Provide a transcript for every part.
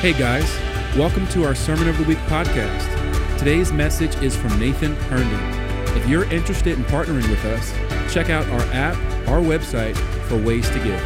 Hey guys, welcome to our Sermon of the Week podcast. Today's message is from Nathan Herndon. If you're interested in partnering with us, check out our app, our website for ways to give.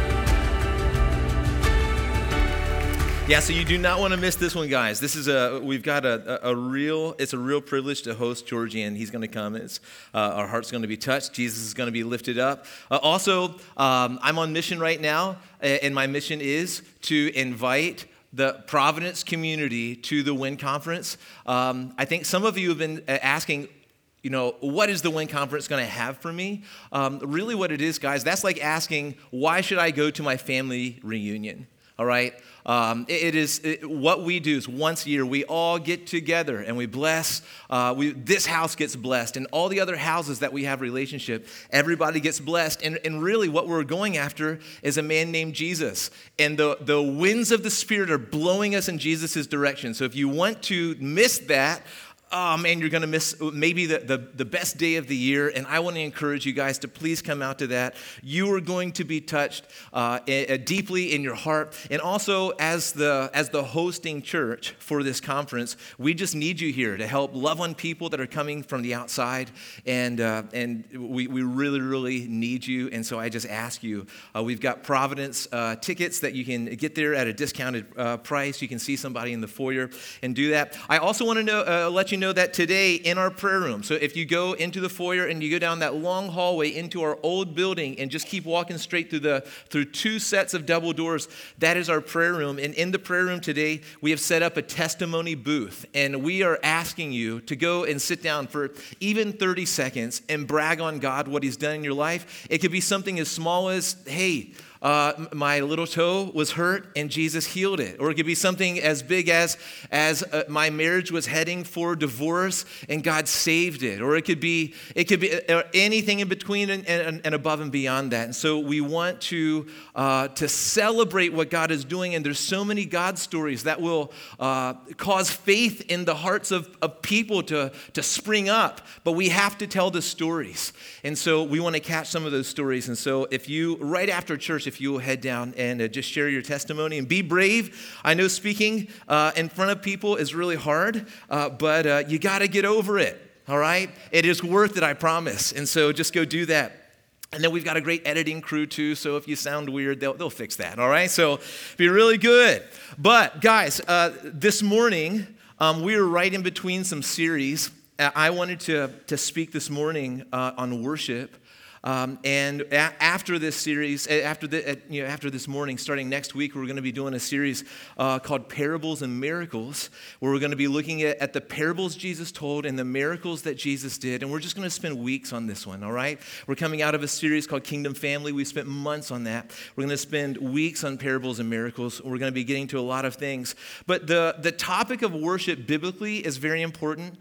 Yeah, so you do not want to miss this one, guys. This is a we've got a, a, a real it's a real privilege to host Georgie, and he's going to come. It's uh, our heart's going to be touched. Jesus is going to be lifted up. Uh, also, um, I'm on mission right now, and my mission is to invite the Providence community to the WIN conference. Um, I think some of you have been uh, asking, you know, what is the WIN conference going to have for me? Um, really, what it is, guys, that's like asking, why should I go to my family reunion? All right? Um, it, it is it, what we do is once a year we all get together and we bless. Uh, we, this house gets blessed, and all the other houses that we have relationship, everybody gets blessed. And, and really, what we're going after is a man named Jesus, and the the winds of the Spirit are blowing us in Jesus' direction. So if you want to miss that, oh man, you're going to miss maybe the, the, the, best day of the year. And I want to encourage you guys to please come out to that. You are going to be touched uh, deeply in your heart. And also, as the, as the hosting church for this conference, we just need you here to help love on people that are coming from the outside. And, uh, and we, we really, really need you. And so I just ask you, uh, we've got Providence uh, tickets that you can get there at a discounted uh, price. You can see somebody in the foyer and do that. I also want to know, uh, let you know know that today in our prayer room, so if you go into the foyer and you go down that long hallway into our old building and just keep walking straight through the through two sets of double doors, that is our prayer room. And in the prayer room today, we have set up a testimony booth, and we are asking you to go and sit down for even 30 seconds and brag on God what He's done in your life. It could be something as small as, hey, uh, my little toe was hurt and Jesus healed it. Or it could be something as big as, as uh, my marriage was heading for divorce and God saved it. Or it could be, it could be uh, anything in between and, and, and, above and beyond that. And so we want to, uh, to celebrate what God is doing. And there's so many God stories that will uh, cause faith in the hearts of, of people to, to spring up. But we have to tell the stories. And so we want to catch some of those stories. And so if you, right after church, if if you will head down and uh, just share your testimony and be brave. I know speaking uh, in front of people is really hard, uh, but uh, you got to get over it, all right? It is worth it, I promise. And so just go do that. And then we've got a great editing crew too, so if you sound weird, they'll, they'll fix that, all right? So be really good. But guys, uh, this morning, um, we were right in between some series. I wanted to, to speak this morning on worship. Um, and a- after this series, after, the, you know, after this morning, starting next week, we're going to be doing a series uh, called Parables and Miracles, where we're going to be looking at, at the parables Jesus told and the miracles that Jesus did. And we're just going to spend weeks on this one, all right? We're coming out of a series called Kingdom Family. We spent months on that. We're going to spend weeks on parables and miracles. We're going to be getting to a lot of things. But the, the topic of worship biblically is very important.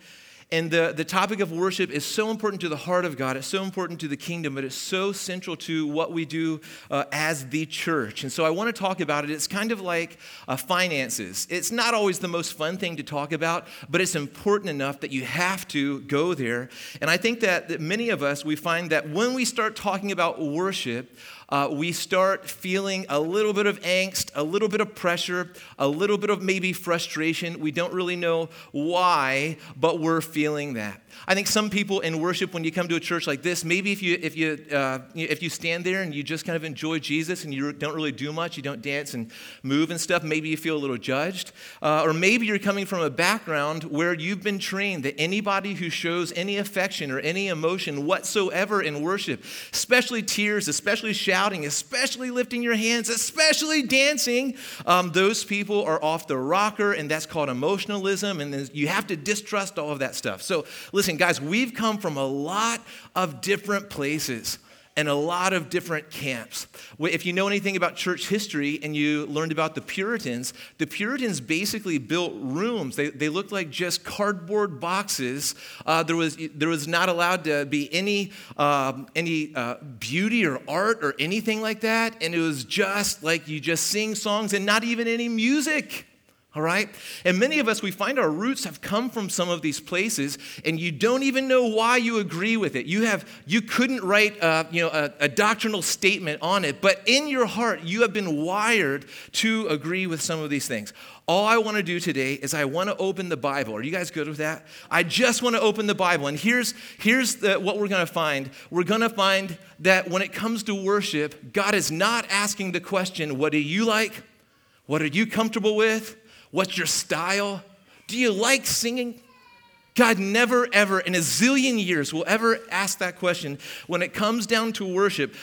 And the, the topic of worship is so important to the heart of God. It's so important to the kingdom, but it's so central to what we do uh, as the church. And so I want to talk about it. It's kind of like uh, finances. It's not always the most fun thing to talk about, but it's important enough that you have to go there. And I think that, that many of us, we find that when we start talking about worship, uh, we start feeling a little bit of angst, a little bit of pressure, a little bit of maybe frustration. We don't really know why, but we're feeling that. I think some people in worship, when you come to a church like this, maybe if you if you uh, if you stand there and you just kind of enjoy Jesus and you don't really do much, you don't dance and move and stuff, maybe you feel a little judged, uh, or maybe you're coming from a background where you've been trained that anybody who shows any affection or any emotion whatsoever in worship, especially tears, especially shouting, especially lifting your hands, especially dancing, um, those people are off the rocker, and that's called emotionalism, and you have to distrust all of that stuff. So listen Listen, guys, we've come from a lot of different places and a lot of different camps. If you know anything about church history and you learned about the Puritans, the Puritans basically built rooms. They, they looked like just cardboard boxes. Uh, there, was, there was not allowed to be any, um, any uh, beauty or art or anything like that. And it was just like you just sing songs and not even any music. All right? And many of us, we find our roots have come from some of these places, and you don't even know why you agree with it. You have, you couldn't write, uh, you know, a, a doctrinal statement on it, but in your heart, you have been wired to agree with some of these things. All I want to do today is I want to open the Bible. Are you guys good with that? I just want to open the Bible. And here's, here's the, what we're going to find. We're going to find that when it comes to worship, God is not asking the question, What do you like? What are you comfortable with? What's your style? Do you like singing? God never, ever, in a zillion years, will ever ask that question. When it comes down to worship,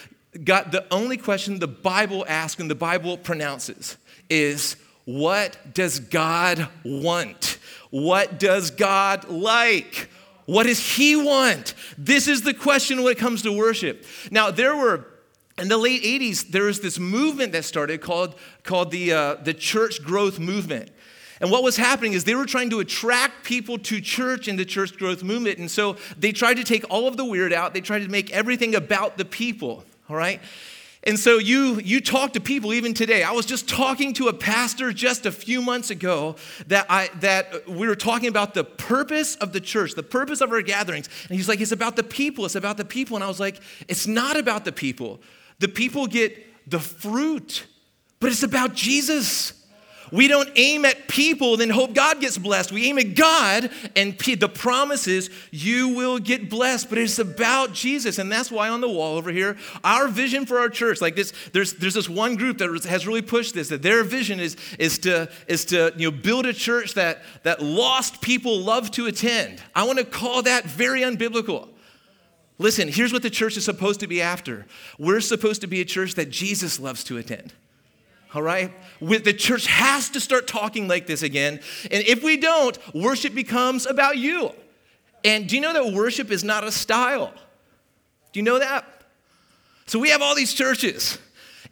God, the only question the Bible asks and the Bible pronounces is, What does God want? What does God like? What does He want? This is the question when it comes to worship. Now, there were in the late 80s, there was this movement that started called, called the, uh, the church growth movement. And what was happening is they were trying to attract people to church and the church growth movement. And so they tried to take all of the weird out, they tried to make everything about the people, all right? And so you you talk to people even today. I was just talking to a pastor just a few months ago that I that we were talking about the purpose of the church, the purpose of our gatherings. And he's like, it's about the people, it's about the people. And I was like, it's not about the people. The people get the fruit, but it's about Jesus. We don't aim at people, then hope God gets blessed. We aim at God, and the promise is you will get blessed. But it's about Jesus, and that's why on the wall over here, our vision for our church, like this, there's there's this one group that has really pushed this. That their vision is is to is to you know build a church that that lost people love to attend. I want to call that very unbiblical. Listen, here's what the church is supposed to be after. We're supposed to be a church that Jesus loves to attend all right? The church has to start talking like this again. And if we don't, worship becomes about you. And do you know that worship is not a style? Do you know that? So we have all these churches.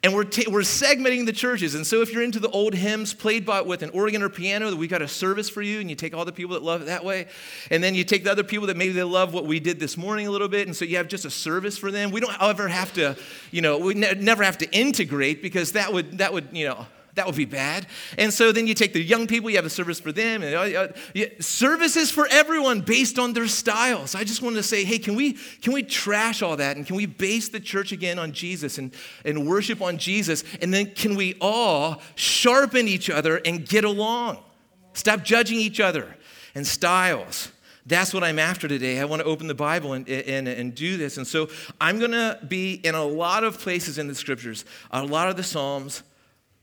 And we're, ta- we're segmenting the churches. And so if you're into the old hymns played by with an organ or piano, we've got a service for you, and you take all the people that love it that way. And then you take the other people that maybe they love what we did this morning a little bit, and so you have just a service for them. We don't ever have to, you know, we ne- never have to integrate because that would, that would, you know, that would be bad. And so then you take the young people, you have a service for them, and uh, uh, services for everyone based on their styles. I just wanted to say, hey, can we can we trash all that and can we base the church again on Jesus and, and worship on Jesus? And then can we all sharpen each other and get along? Stop judging each other and styles. That's what I'm after today. I want to open the Bible and, and, and do this. And so I'm going to be in a lot of places in the scriptures, a lot of the Psalms,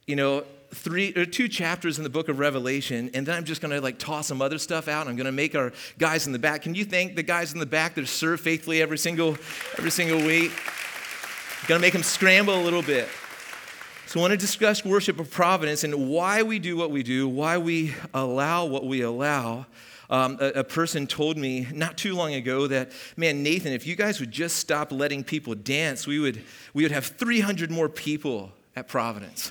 you know, three or two chapters in the book of Revelation, and then I'm just gonna like toss some other stuff out. I'm gonna make our guys in the back. Can you thank the guys in the back that serve faithfully every single every single week? I'm gonna make them scramble a little bit. So I want to discuss worship of providence and why we do what we do, why we allow what we allow. Um, a, a, person told me not too long ago that, man, Nathan, if you guys would just stop letting people dance, we would, we would have 300 more people at Providence.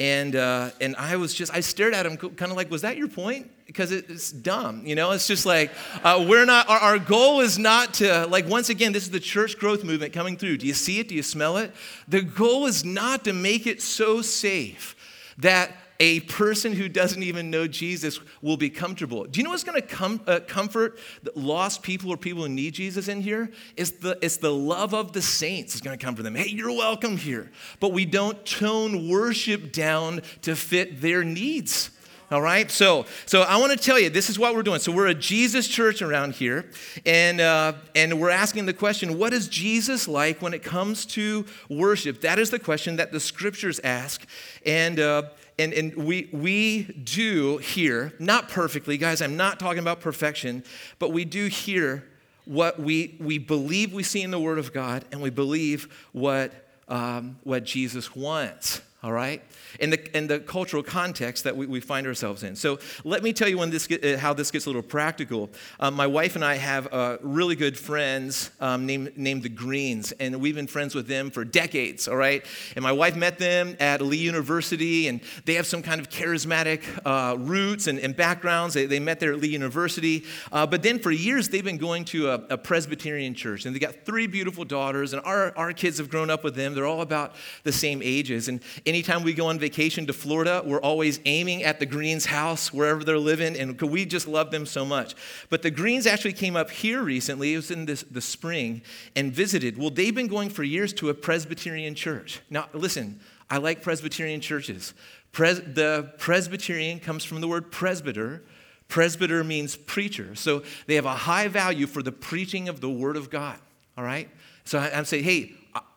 And, uh, and I was just, I stared at him kind of like, was that your point? Because it's dumb, you know? It's just like, uh, we're not, our, our goal is not to, like, once again, this is the church growth movement coming through. Do you see it? Do you smell it? The goal is not to make it so safe that a person who doesn't even know Jesus will be comfortable. Do you know what's going to com- uh, comfort lost people or people who need Jesus in here? It's the, it's the love of the saints is going to comfort them. Hey, you're welcome here. But we don't tone worship down to fit their needs. All right, so so I want to tell you this is what we're doing. So we're a Jesus church around here, and uh, and we're asking the question: What is Jesus like when it comes to worship? That is the question that the scriptures ask, and. Uh, and, and we, we do hear, not perfectly, guys, I'm not talking about perfection, but we do hear what we, we believe we see in the Word of God, and we believe what, um, what Jesus wants, all right? In the, the cultural context that we, we find ourselves in. So let me tell you when this get, uh, how this gets a little practical. Um, my wife and I have uh, really good friends um, named, named the Greens, and we've been friends with them for decades, all right? And my wife met them at Lee University, and they have some kind of charismatic uh, roots and, and backgrounds. They, they, met there at Lee University. Uh, but then for years, they've been going to a, a Presbyterian church, and they got three beautiful daughters, and our, our kids have grown up with them. They're all about the same ages. And, and anytime we go on vacation to Florida, we're always aiming at the Greens house, wherever they're living, and we just love them so much. But the Greens actually came up here recently, it was in this, the spring, and visited. Well, they've been going for years to a Presbyterian church. Now, listen, I like Presbyterian churches. Pres- the Presbyterian comes from the word presbyter. Presbyter means preacher. So they have a high value for the preaching of the Word of God. All right? So I, am saying, hey,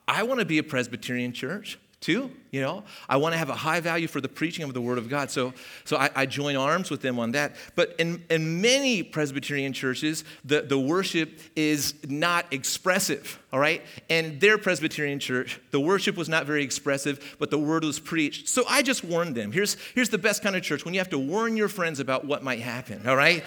I want to be a Presbyterian church too you know? I want to have a high value for the preaching of the word of god. So so i, I join arms with them on that. But in, in many presbyterian churches the, the worship is not expressive all right? And their presbyterian church the worship was not very expressive but the word was preached. So i just warned them. Here's here's the best kind of church when you have to warn your friends about what might happen all right?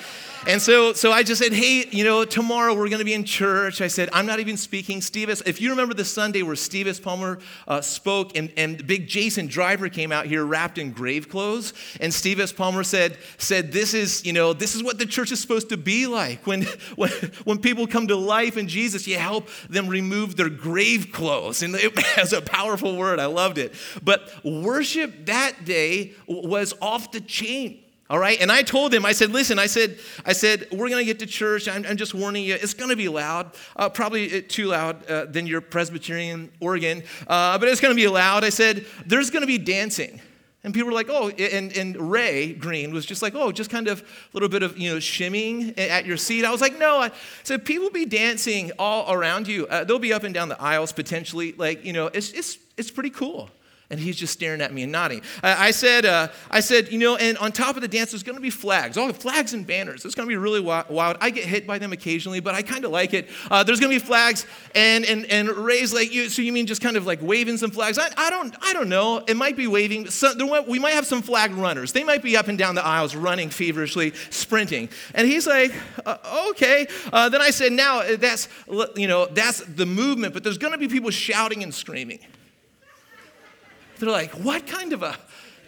And so so i just said hey you know tomorrow we're going to be in church. I said i'm not even speaking steve if you remember the sunday where steve palmer uh, spoke and, and big Jason Driver came out here wrapped in grave clothes, and Steve S. Palmer said, said this is, you know, this is what the church is supposed to be like. When, when, when people come to life in Jesus, you help them remove their grave clothes. And it has a powerful word. I loved it. But worship that day was off the chain. All right. And I told him, I said, listen, I said, I said, we're going to get to church. I'm, I'm, just warning you. It's going to be loud, uh, probably uh, too loud uh, than your Presbyterian organ, uh, but it's going to be loud. I said, there's going to be dancing. And people were like, oh, and, and Ray Green was just like, oh, just kind of a little bit of, you know, shimmying at your seat. I was like, no. I said, people be dancing all around you. Uh, they'll be up and down the aisles potentially. Like, you know, it's, it's, it's pretty cool and he's just staring at me and nodding. I, I said, uh, I said, you know, and on top of the dance, there's going to be flags. all the flags and banners. It's going to be really wild. I get hit by them occasionally, but I kind of like it. Uh, there's going to be flags, and and and Ray's like, you, so you mean just kind of like waving some flags? I, I don't I don't know. It might be waving. Some, we might have some flag runners. They might be up and down the aisles, running feverishly, sprinting. And he's like, uh, okay. Uh, then I said, now that's you know that's the movement, but there's going to be people shouting and screaming. They're like, what kind of a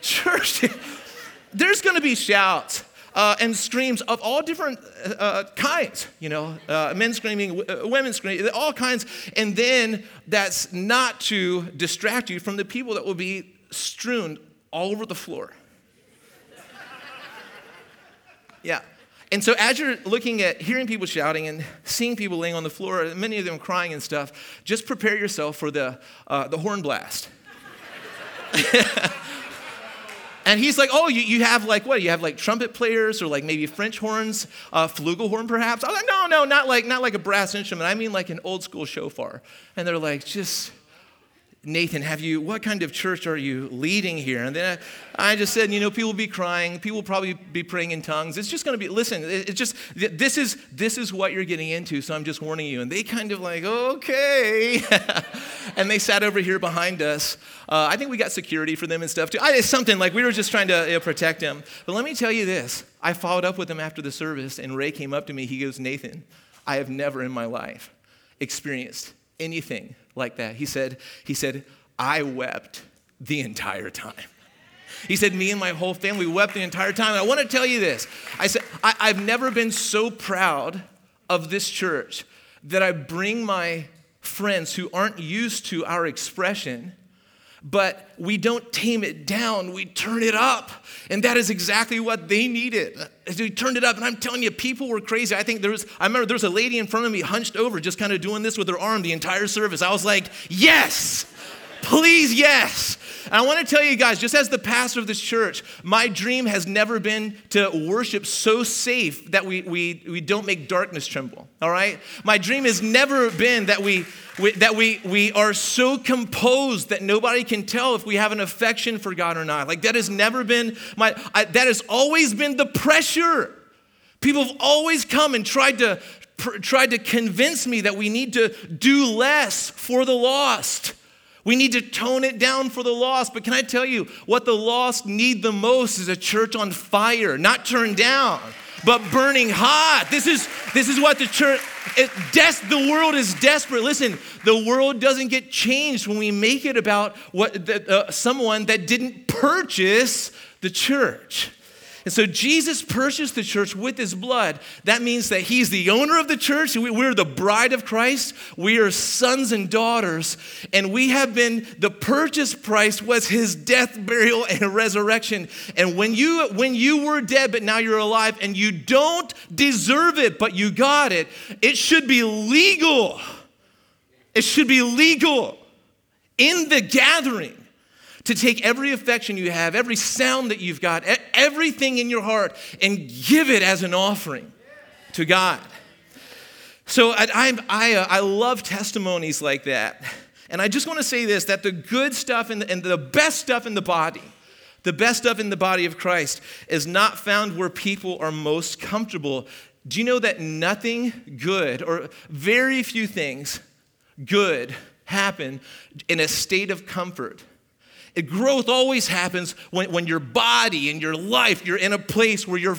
church? There's going to be shouts. Uh, and screams of all different uh, uh, kinds, you know, uh, men screaming, uh, women screaming, all kinds. And then that's not to distract you from the people that will be strewn all over the floor. yeah. And so as you're looking at hearing people shouting and seeing people laying on the floor, many of them crying and stuff, just prepare yourself for the, uh, the horn blast. and he's like, oh, you, you have like what? You have like trumpet players or like maybe French horns, uh, flugelhorn perhaps? I was like, no, no, not like not like a brass instrument. I mean like an old school shofar. And they're like, just Nathan, have you, what kind of church are you leading here? And then I, just said, you know, people will be crying. People will probably be praying in tongues. It's just going to be, listen, it's just, this is, this is what you're getting into. So I'm just warning you. And they kind of like, okay. and they sat over here behind us. Uh, I think we got security for them and stuff too. I, it's something like we were just trying to protect them. But let me tell you this. I followed up with them after the service and Ray came up to me. He goes, Nathan, I have never in my life experienced anything like that. He said, he said, I wept the entire time. He said, Me and my whole family wept the entire time. And I want to tell you this. I said, I, have never been so proud of this church that I bring my friends who aren't used to our expression but we don't tame it down, we turn it up. And that is exactly what they needed. We turned it up, and I'm telling you, people were crazy. I think there was, I remember there was a lady in front of me hunched over, just kind of doing this with her arm the entire service. I was like, yes, please, yes. And I want to tell you guys, just as the pastor of this church, my dream has never been to worship so safe that we, we, we don't make darkness tremble, all right? My dream has never been that we, we, that we, we are so composed that nobody can tell if we have an affection for God or not. Like that has never been my, I, that has always been the pressure. People have always come and tried to, pr- tried to convince me that we need to do less for the lost. We need to tone it down for the lost. But can I tell you what the lost need the most is a church on fire, not turned down, but burning hot. This is, this is what the church, it, des- the world is desperate. Listen, the world doesn't get changed when we make it about what, the, uh, someone that didn't purchase the church. And so Jesus purchased the church with his blood. That means that he's the owner of the church. We're the bride of Christ. We are sons and daughters. And we have been, the purchase price was his death, burial, and resurrection. And when you, when you were dead, but now you're alive, and you don't deserve it, but you got it, it should be legal. It should be legal in the gathering to take every affection you have, every sound that you've got, everything in your heart, and give it as an offering to God. So I, I, I, uh, I love testimonies like that. And I just want to say this that the good stuff the, and the best stuff in the body, the best stuff in the body of Christ, is not found where people are most comfortable. Do you know that nothing good, or very few things good, happen in a state of comfort? Growth always happens when, when your body and your life, you're in a place where you're,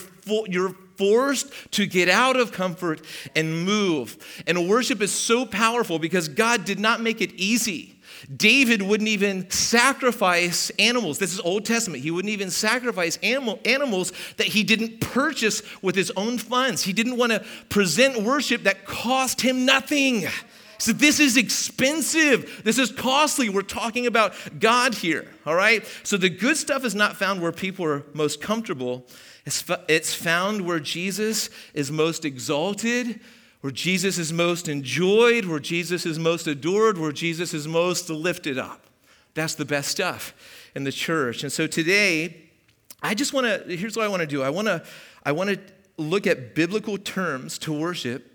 you're forced to get out of comfort and move. And worship is so powerful because God did not make it easy. David wouldn't even sacrifice animals. This is Old Testament. He wouldn't even sacrifice animal, animals that he didn't purchase with his own funds. He didn't want to present worship that cost him nothing. So this is expensive. This is costly. We're talking about God here, all right? So the good stuff is not found where people are most comfortable. It's, found where Jesus is most exalted, where Jesus is most enjoyed, where Jesus is most adored, where Jesus is most lifted up. That's the best stuff in the church. And so today, I just want to, here's what I want to do. I want to, I want to look at biblical terms to worship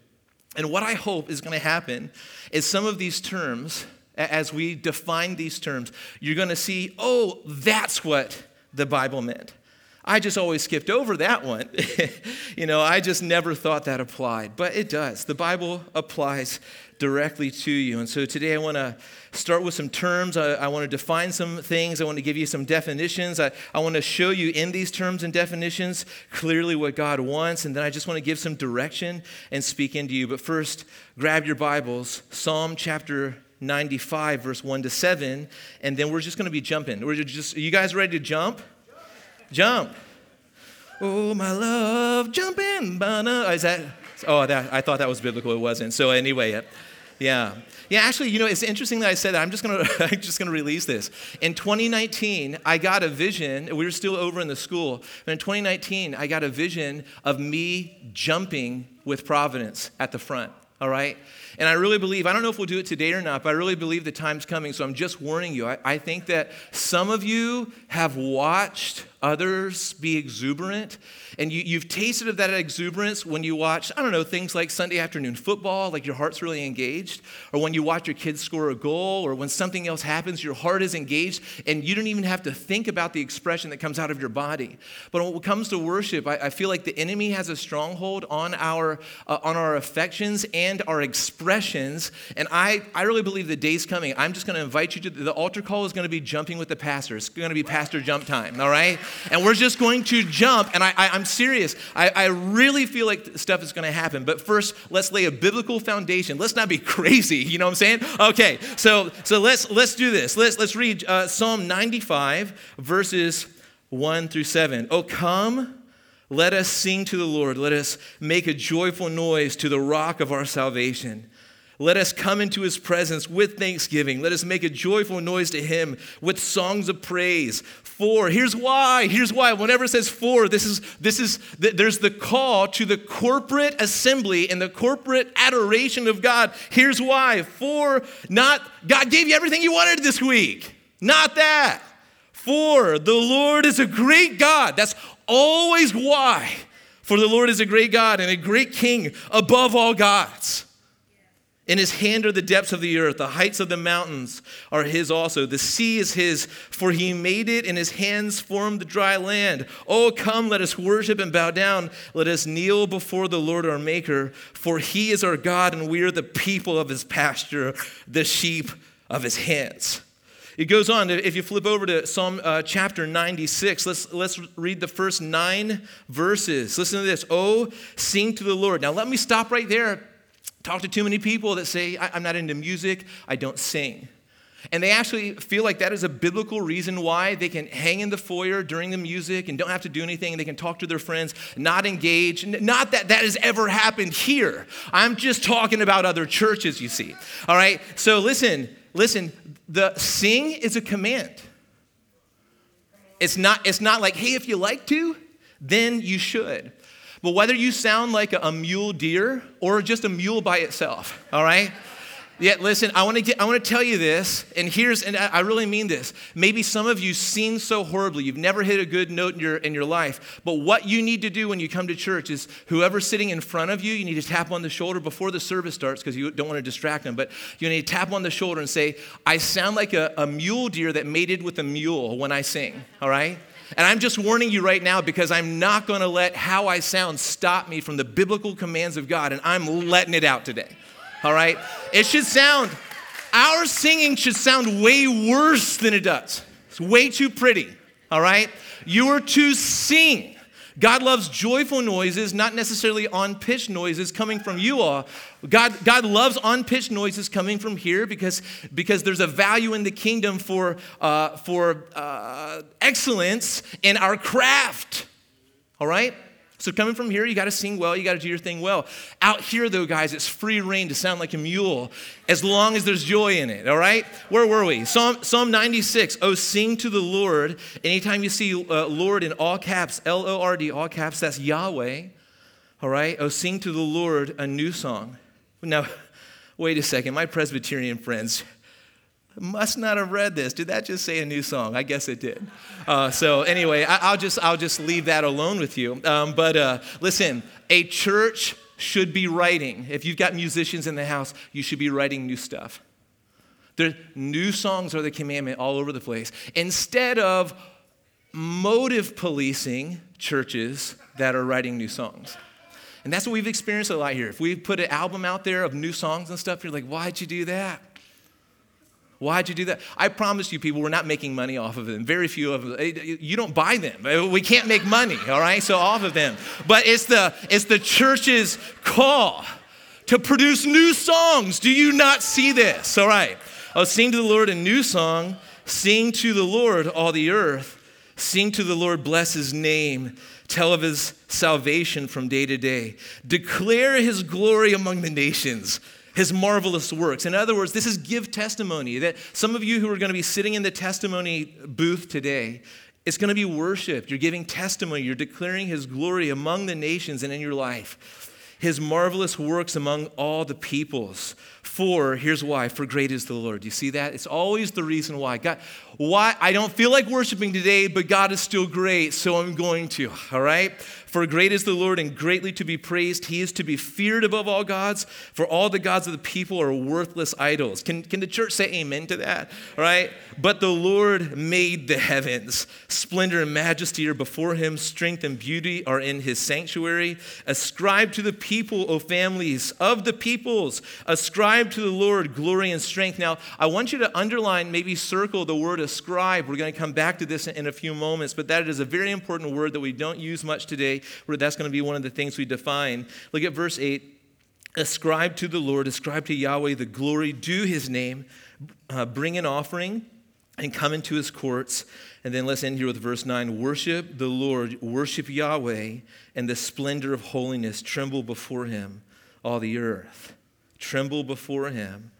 and what I hope is going to happen is some of these terms, as we define these terms, you're going to see, oh, that's what the Bible meant. I just always skipped over that one. you know, I just never thought that applied, but it does. The Bible applies directly to you. And so today I want to start with some terms. I, I, want to define some things. I want to give you some definitions. I, I want to show you in these terms and definitions clearly what God wants. And then I just want to give some direction and speak into you. But first, grab your Bibles, Psalm chapter 95, verse 1 to 7. And then we're just going to be jumping. We're just, are you guys ready to jump? Jump. Oh, my love, jumping. Is that? Oh, that, I thought that was biblical. It wasn't. So anyway, yeah. Yeah, actually, you know, it's interesting that I said that. I'm just gonna I'm just gonna release this. In 2019, I got a vision. We were still over in the school, but in 2019, I got a vision of me jumping with Providence at the front. All right? And I really believe, I don't know if we'll do it today or not, but I really believe the time's coming. So I'm just warning you. I, I think that some of you have watched others be exuberant. And you, you've tasted of that exuberance when you watch, I don't know, things like Sunday afternoon football, like your heart's really engaged, or when you watch your kids score a goal, or when something else happens, your heart is engaged, and you don't even have to think about the expression that comes out of your body. But when it comes to worship, I, I feel like the enemy has a stronghold on our, uh, on our affections and our expressions. And I, I really believe the day's coming. I'm just going to invite you to the altar call is going to be jumping with the pastor. It's going to be pastor jump time, all right? And we're just going to jump. And I, am serious. I, I, really feel like stuff is going to happen. But first, let's lay a biblical foundation. Let's not be crazy. You know what I'm saying? Okay. So so let's let's do this. Let's let's read uh, Psalm 95 verses one through seven. Oh come. Let us sing to the Lord. Let us make a joyful noise to the rock of our salvation. Let us come into his presence with thanksgiving. Let us make a joyful noise to him with songs of praise. For, here's why. Here's why. Whenever it says for, this is, this is, there's the call to the corporate assembly and the corporate adoration of God. Here's why. For, not, God gave you everything you wanted this week. Not that. For, the Lord is a great God. That's always why. For the Lord is a great God and a great king above all gods. In his hand are the depths of the earth. The heights of the mountains are his also. The sea is his, for he made it, and his hands formed the dry land. Oh, come, let us worship and bow down. Let us kneel before the Lord our Maker, for he is our God, and we are the people of his pasture, the sheep of his hands. It goes on. If you flip over to Psalm uh, chapter 96, let's, let's read the first nine verses. Listen to this. Oh, sing to the Lord. Now, let me stop right there talk to too many people that say, I'm not into music, I don't sing. And they actually feel like that is a biblical reason why they can hang in the foyer during the music and don't have to do anything. They can talk to their friends, not engage. Not that that has ever happened here. I'm just talking about other churches, you see. All right? So listen, listen, the sing is a command. It's not, it's not like, hey, if you like to, then you should. But whether you sound like a, mule deer or just a mule by itself, all right? Yeah, listen, I want to get I want to tell you this, and here's and I really mean this. Maybe some of you sing so horribly, you've never hit a good note in your in your life. But what you need to do when you come to church is whoever's sitting in front of you, you need to tap on the shoulder before the service starts because you don't want to distract them. But you need to tap on the shoulder and say, I sound like a, a mule deer that mated with a mule when I sing. All right? And I'm just warning you right now because I'm not going to let how I sound stop me from the biblical commands of God, and I'm letting it out today all right? It should sound, our singing should sound way worse than it does. It's way too pretty, all right? You are to sing. God loves joyful noises, not necessarily on pitch noises coming from you all. God, God loves on pitch noises coming from here because, because there's a value in the kingdom for, uh, for uh, excellence in our craft. All right? So, coming from here, you got to sing well, you got to do your thing well. Out here, though, guys, it's free rein to sound like a mule as long as there's joy in it, all right? Where were we? Psalm, Psalm 96, oh, sing to the Lord. Anytime you see uh, Lord in all caps, L O R D, all caps, that's Yahweh, all right? Oh, sing to the Lord a new song. Now, wait a second, my Presbyterian friends, must not have read this. Did that just say a new song? I guess it did. Uh, so anyway, I, will just I'll just leave that alone with you. Um, but uh, listen, a church should be writing. If you've got musicians in the house, you should be writing new stuff. The new songs are the commandment all over the place. Instead of motive policing churches that are writing new songs. And that's what we've experienced a lot here. If we put an album out there of new songs and stuff, you're like, why'd you do that? Why'd you do that? I promise you, people, we're not making money off of them. Very few of them. You don't buy them. Uh, we can't make money, all right? So off of them. But it's the it's the church's call to produce new songs. Do you not see this? All right. Oh, sing to the Lord a new song. Sing to the Lord all the earth. Sing to the Lord, bless his name. Tell of his salvation from day to day. Declare his glory among the nations his marvelous works. In other words, this is give testimony that some of you who are going to be sitting in the testimony booth today, it's going to be worship. You're giving testimony, you're declaring his glory among the nations and in your life. His marvelous works among all the peoples. For, here's why, for great is the Lord. You see that? It's always the reason why. God, why I don't feel like worshiping today, but God is still great, so I'm going to. All right? For great is the Lord and greatly to be praised. He is to be feared above all gods, for all the gods of the people are worthless idols. Can, can the church say amen to that? All right? But the Lord made the heavens. Splendor and majesty are before him, strength and beauty are in his sanctuary. Ascribe to the people, O families of the peoples, ascribe to the Lord glory and strength. Now, I want you to underline, maybe circle the word ascribe. We're going to come back to this in a few moments, but that is a very important word that we don't use much today where that's going to be one of the things we define. Look at verse 8. Ascribe to the Lord, ascribe to Yahweh the glory, due his name, uh, bring an offering, and come into his courts. And then let's end here with verse 9 Worship the Lord, worship Yahweh, and the splendor of holiness. Tremble before him, all the earth. Tremble before him,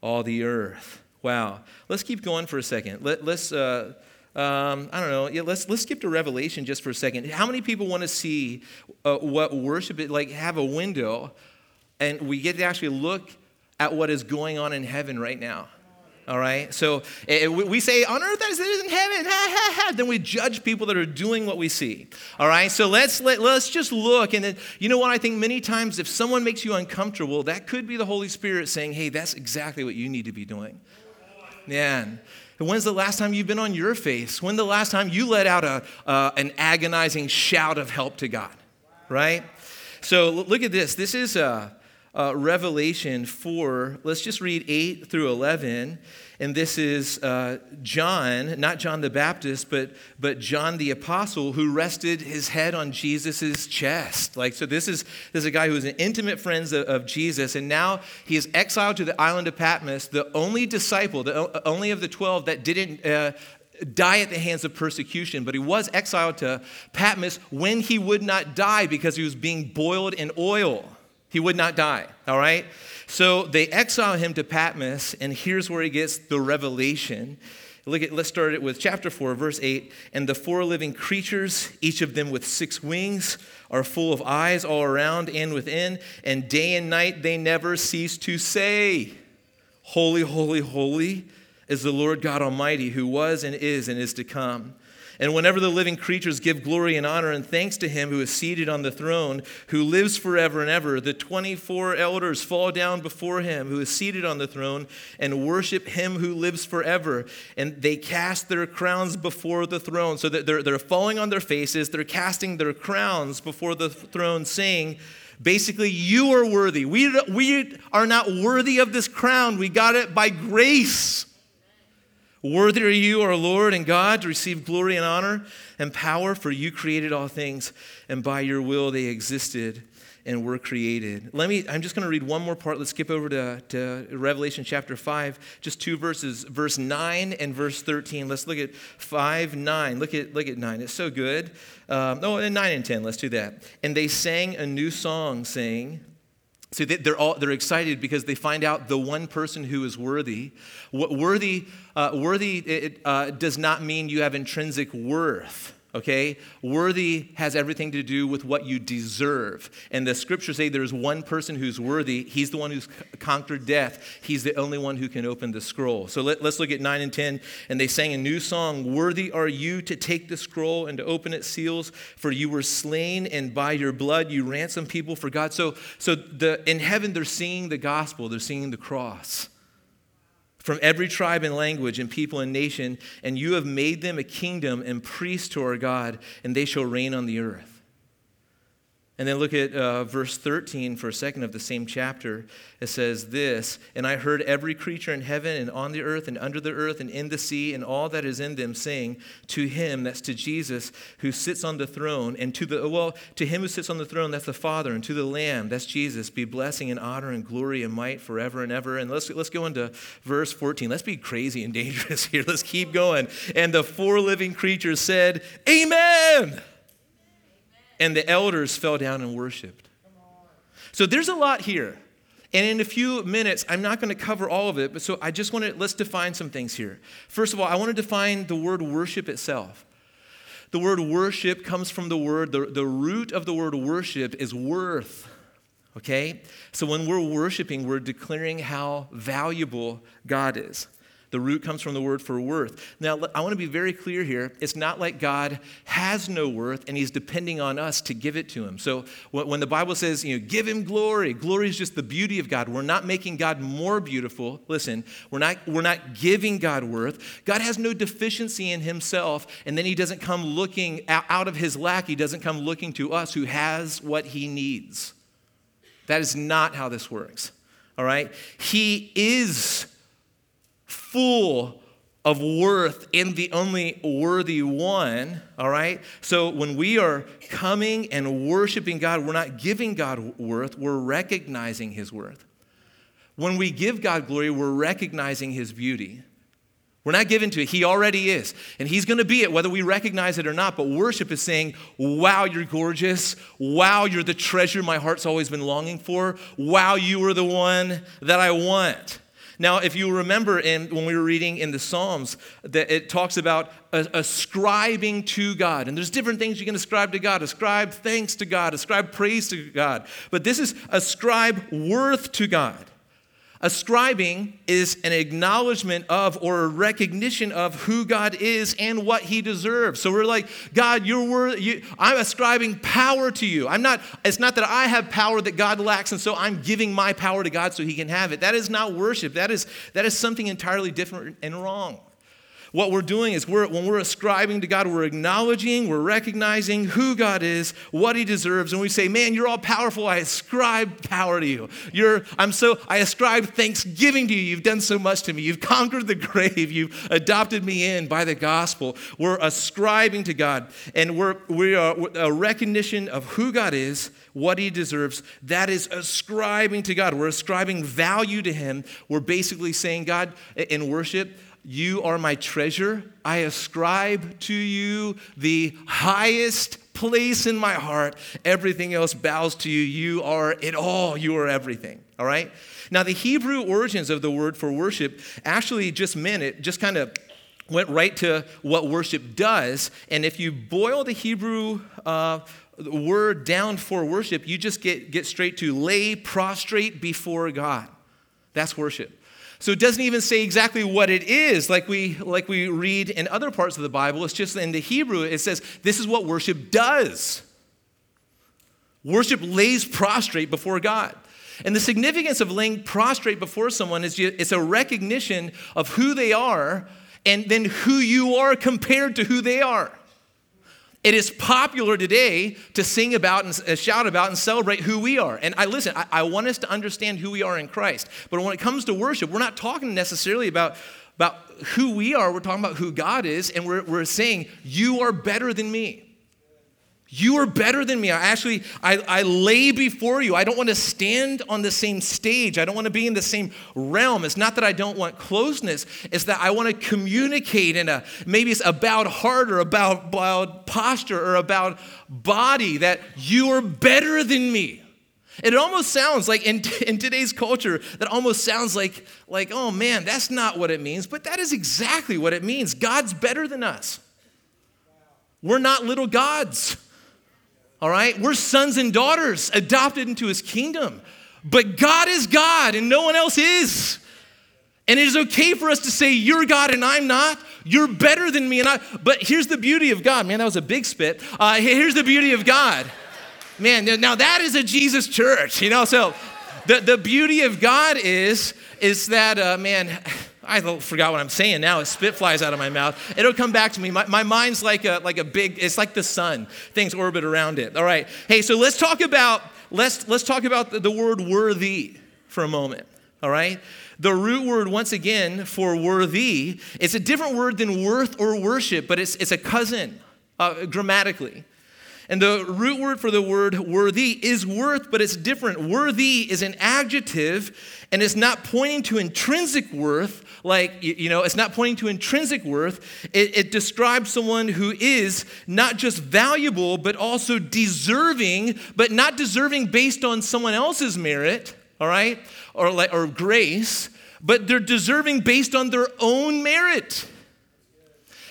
all the earth. Wow. Let's keep going for a second. Let, us uh, um, I don't know. Yeah, let's let's skip to Revelation just for a second. How many people want to see uh, what worship is like? Have a window, and we get to actually look at what is going on in heaven right now. All right. So it, we say on earth as it is in heaven. Ha, ha, ha. Then we judge people that are doing what we see. All right. So let's let, let's just look. And then you know what? I think many times if someone makes you uncomfortable, that could be the Holy Spirit saying, "Hey, that's exactly what you need to be doing." Yeah. When's the last time you've been on your face? When the last time you let out a, uh, an agonizing shout of help to God? Right? So look at this. This is, uh, uh, Revelation 4. Let's just read 8 through 11. And this is uh, John, not John the Baptist, but, but John the Apostle, who rested his head on Jesus' chest. Like, so this is, this is a guy who was an intimate friend of, of Jesus, and now he is exiled to the island of Patmos, the only disciple, the only of the 12 that didn't uh, die at the hands of persecution, but he was exiled to Patmos when he would not die because he was being boiled in oil. He would not die, all right? So they exile him to Patmos, and here's where he gets the revelation. Look at, let's start it with chapter 4, verse 8. And the four living creatures, each of them with six wings, are full of eyes all around and within, and day and night they never cease to say, Holy, holy, holy is the Lord God Almighty, who was and is and is to come. And whenever the living creatures give glory and honor and thanks to him who is seated on the throne, who lives forever and ever, the 24 elders fall down before him who is seated on the throne and worship him who lives forever. And they cast their crowns before the throne. So they're, they're falling on their faces, they're casting their crowns before the throne, saying, Basically, you are worthy. We, we are not worthy of this crown. We got it by grace. Worthy are you, our Lord and God, to receive glory and honor and power, for you created all things, and by your will they existed and were created. Let me, I'm just going to read one more part. Let's skip over to, to Revelation chapter 5, just two verses, verse 9 and verse 13. Let's look at 5, 9. Look at, look at 9. It's so good. Um, oh, and 9 and 10. Let's do that. And they sang a new song, saying, so they're, all, they're excited because they find out the one person who is worthy. What Worthy, uh, worthy it, uh, does not mean you have intrinsic worth okay? Worthy has everything to do with what you deserve. And the scriptures say there's one person who's worthy. He's the one who's conquered death. He's the only one who can open the scroll. So let, us look at 9 and 10. And they sang a new song Worthy are you to take the scroll and to open its seals, for you were slain, and by your blood you ransomed people for God. So, so the, in heaven, they're seeing the gospel, they're seeing the cross from every tribe and language and people and nation, and you have made them a kingdom and priests to our God, and they shall reign on the earth. And then look at uh, verse 13 for a second of the same chapter. It says this And I heard every creature in heaven and on the earth and under the earth and in the sea and all that is in them saying, To him, that's to Jesus, who sits on the throne, and to the, well, to him who sits on the throne, that's the Father, and to the Lamb, that's Jesus, be blessing and honor and glory and might forever and ever. And let's, let's go into verse 14. Let's be crazy and dangerous here. Let's keep going. And the four living creatures said, Amen. And the elders fell down and worshiped. So there's a lot here. And in a few minutes, I'm not going to cover all of it, but so I just want to, let's define some things here. First of all, I want to define the word worship itself. The word worship comes from the word, the, the root of the word worship is worth. Okay? So when we're worshiping, we're declaring how valuable God is. The root comes from the word for worth. Now, I want to be very clear here. It's not like God has no worth and he's depending on us to give it to him. So when the Bible says, you know, give him glory, glory is just the beauty of God. We're not making God more beautiful. Listen, we're not, we're not giving God worth. God has no deficiency in himself, and then he doesn't come looking out of his lack, he doesn't come looking to us who has what he needs. That is not how this works. All right? He is full of worth in the only worthy one, all right? So when we are coming and worshiping God, we're not giving God worth, we're recognizing his worth. When we give God glory, we're recognizing his beauty. We're not given to it. He already is. And He's going to be it, whether we recognize it or not. But worship is saying, Wow, you're gorgeous. Wow, you're the treasure my heart's always been longing for. Wow, you are the one that I want. Now, if you remember in, when we were reading in the Psalms, that it talks about ascribing to God. And there's different things you can ascribe to God ascribe thanks to God, ascribe praise to God. But this is ascribe worth to God. Ascribing is an acknowledgement of or a recognition of who God is and what he deserves. So we're like, God, you're worth, you, I'm ascribing power to you. I'm not, it's not that I have power that God lacks, and so I'm giving my power to God so he can have it. That is not worship. That is, that is something entirely different and wrong. What we're doing is we're, when we're ascribing to God, we're acknowledging, we're recognizing who God is, what He deserves, and we say, "Man, you're all powerful. I ascribe power to you. You're, I'm so, I ascribe thanksgiving to you. You've done so much to me. You've conquered the grave. You've adopted me in by the gospel. We're ascribing to God, and we're we are a recognition of who God is, what He deserves. That is ascribing to God. We're ascribing value to Him. We're basically saying, God, in worship. You are my treasure. I ascribe to you the highest place in my heart. Everything else bows to you. You are it all. You are everything. All right? Now, the Hebrew origins of the word for worship actually just meant it, just kind of went right to what worship does. And if you boil the Hebrew uh, word down for worship, you just get, get straight to lay prostrate before God. That's worship. So it doesn't even say exactly what it is, like we, like we read in other parts of the Bible. It's just in the Hebrew, it says this is what worship does. Worship lays prostrate before God. And the significance of laying prostrate before someone is it's a recognition of who they are and then who you are compared to who they are. It is popular today to sing about and uh, shout about and celebrate who we are. And I listen, I, I, want us to understand who we are in Christ. But when it comes to worship, we're not talking necessarily about, about who we are, we're talking about who God is, and we're, we're saying, You are better than me. You are better than me. I actually, I, I lay before you. I don't want to stand on the same stage. I don't want to be in the same realm. It's not that I don't want closeness. It's that I want to communicate in a, maybe it's about heart or about, about posture or about body that you are better than me. It almost sounds like in, in today's culture, that almost sounds like, like, oh man, that's not what it means. But that is exactly what it means. God's better than us. We're not little gods. All right? We're sons and daughters adopted into his kingdom. But God is God and no one else is. And it is okay for us to say, You're God and I'm not. You're better than me. And I, but here's the beauty of God. Man, that was a big spit. Uh, here's the beauty of God. Man, now that is a Jesus church, you know? So the, the beauty of God is, is that, uh, man, I forgot what I'm saying now. A spit flies out of my mouth. It'll come back to me. My, my mind's like a, like a big, it's like the sun. Things orbit around it. All right. Hey, so let's talk about, let's, let's talk about the, the word worthy for a moment. All right. The root word, once again, for worthy, it's a different word than worth or worship, but it's, it's a cousin uh, grammatically. And the root word for the word worthy is worth, but it's different. Worthy is an adjective, and it's not pointing to intrinsic worth, like, you know, it's not pointing to intrinsic worth. It, it describes someone who is not just valuable, but also deserving, but not deserving based on someone else's merit, all right, or, like, or grace, but they're deserving based on their own merit.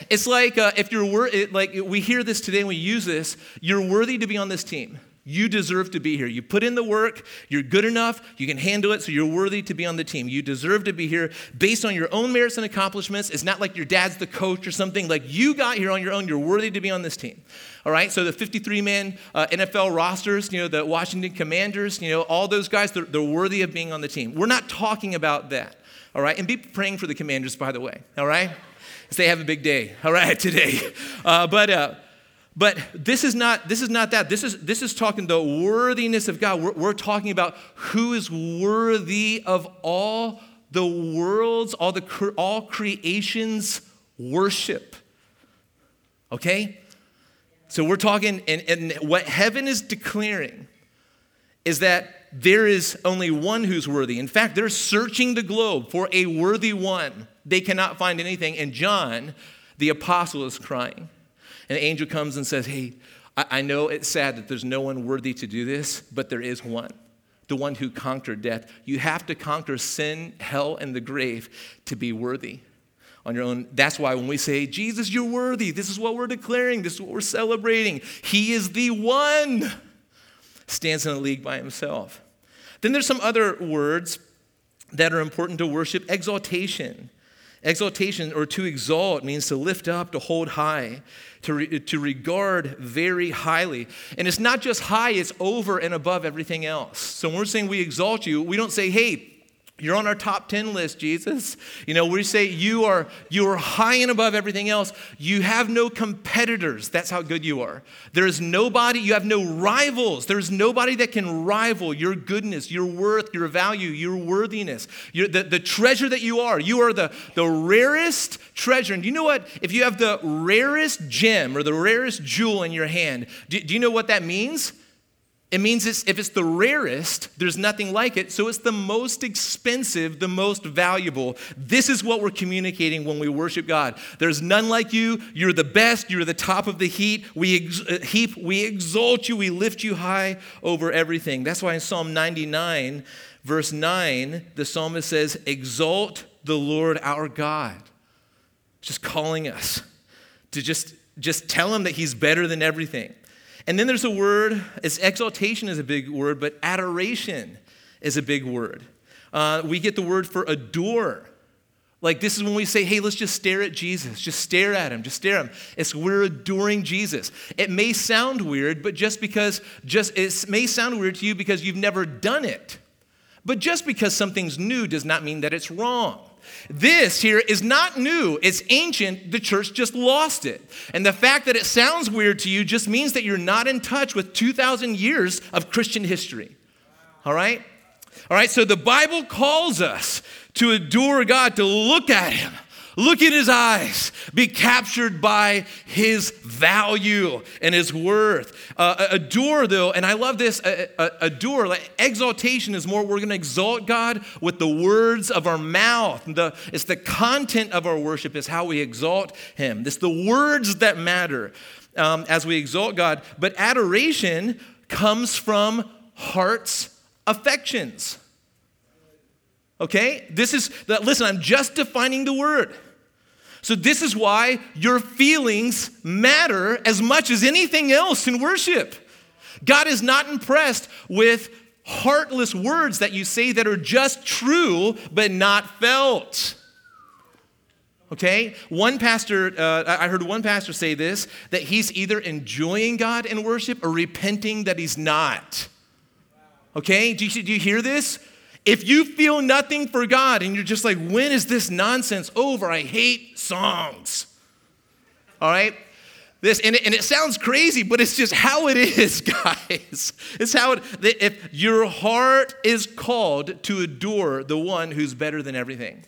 It's like uh, if you're wor- it, like we hear this today and we use this, you're worthy to be on this team. You deserve to be here. You put in the work, you're good enough, you can handle it, so you're worthy to be on the team. You deserve to be here based on your own merits and accomplishments. It's not like your dad's the coach or something. Like you got here on your own, you're worthy to be on this team. All right, so the 53 man uh, NFL rosters, you know, the Washington Commanders, you know, all those guys, they're, they're worthy of being on the team. We're not talking about that. All right, and be praying for the Commanders, by the way. All right? They have a big day, all right, today. Uh, but, uh, but this is not this is not that. This is this is talking the worthiness of God. We're, we're talking about who is worthy of all the world's, all the all creation's worship. Okay? So we're talking, and, and what heaven is declaring is that there is only one who's worthy. In fact, they're searching the globe for a worthy one. They cannot find anything. And John, the apostle, is crying. And the angel comes and says, Hey, I, know it's sad that there's no one worthy to do this, but there is one the one who conquered death. You have to conquer sin, hell, and the grave to be worthy on your own. That's why when we say, Jesus, you're worthy, this is what we're declaring, this is what we're celebrating. He is the one, stands in a league by himself. Then there's some other words that are important to worship exaltation. Exaltation, or to exalt, means to lift up, to hold high, to, re- to regard very highly. And it's not just high, it's over and above everything else. So when we're saying we exalt you, we don't say, hey, You're on our top 10 list, Jesus. You know, we say you are you are high and above everything else. You have no competitors. That's how good you are. There is nobody, you have no rivals. There's nobody that can rival your goodness, your worth, your value, your worthiness, your, the, the treasure that you are. You are the, the rarest treasure. And you know what? If you have the rarest gem or the rarest jewel in your hand, do, do you know what that means? It means it's, if it's the rarest, there's nothing like it. So it's the most expensive, the most valuable. This is what we're communicating when we worship God. There's none like you. You're the best. You're the top of the heat. We ex- uh, heap. We exalt you. We lift you high over everything. That's why in Psalm 99, verse 9, the psalmist says, Exalt the Lord our God. Just calling us to just, just tell him that he's better than everything. And then there's a word, it's exaltation is a big word, but adoration is a big word. Uh, we get the word for adore. Like this is when we say, hey, let's just stare at Jesus. Just stare at him. Just stare at him. It's we're adoring Jesus. It may sound weird, but just because just it may sound weird to you because you've never done it. But just because something's new does not mean that it's wrong. This here is not new, it's ancient. The church just lost it. And the fact that it sounds weird to you just means that you're not in touch with 2,000 years of Christian history. All right? All right, so the Bible calls us to adore God, to look at Him, Look in his eyes. Be captured by his value and his worth. Uh, adore, though, and I love this uh, adore, like exaltation is more, we're going to exalt God with the words of our mouth. The, it's the content of our worship, is how we exalt him. It's the words that matter um, as we exalt God. But adoration comes from heart's affections. Okay? This is, that. listen, I'm just defining the word. So, this is why your feelings matter as much as anything else in worship. God is not impressed with heartless words that you say that are just true but not felt. Okay? One pastor, uh, I heard one pastor say this that he's either enjoying God in worship or repenting that he's not. Okay? Do you, do you hear this? If you feel nothing for God and you're just like, when is this nonsense over? I hate songs. All right? This, and it, and it sounds crazy, but it's just how it is, guys. It's how it, if your heart is called to adore the one who's better than everything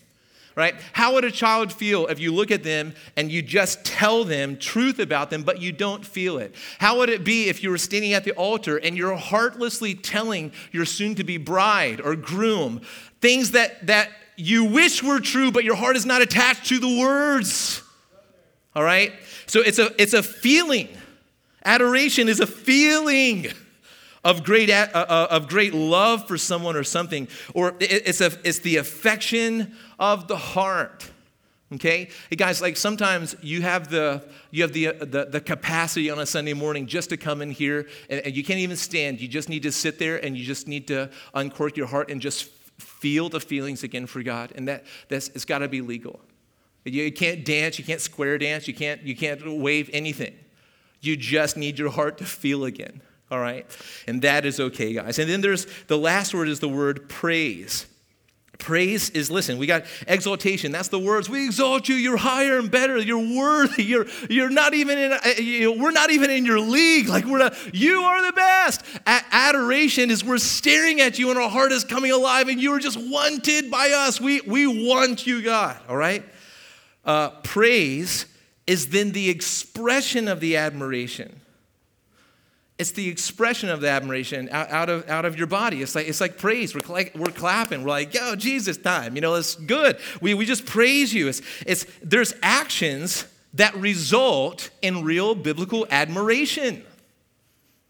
right? How would a child feel if you look at them and you just tell them truth about them, but you don't feel it? How would it be if you were standing at the altar and you're heartlessly telling your soon to be bride or groom things that, that you wish were true, but your heart is not attached to the words? All right? So it's a, it's a feeling. Adoration is a feeling of great, of great love for someone or something, or it's, a, it's the affection of the heart. Okay? Hey guys, like sometimes you have the you have the, the, the capacity on a Sunday morning just to come in here and, and, you can't even stand. You just need to sit there and you just need to uncork your heart and just feel the feelings again for God. And that that's it's gotta be legal. You can't dance, you can't square dance, you can't you can't wave anything. You just need your heart to feel again all right? And that is okay, guys. And then there's the last word is the word praise. Praise is, listen, we got exaltation. That's the words. We exalt you. You're higher and better. You're worthy. You're, you're not even in, uh, you know, we're not even in your league. Like we're not, you are the best. A- adoration is we're staring at you and our heart is coming alive and you are just wanted by us. We, we want you, God, all right? Uh, praise is then the expression of the admiration. It's the expression of the admiration out, out, of, out of your body. It's like, it's like praise. We're, like, we're clapping. We're like, yo, Jesus time. You know, it's good. We, we just praise you. It's, it's, there's actions that result in real biblical admiration.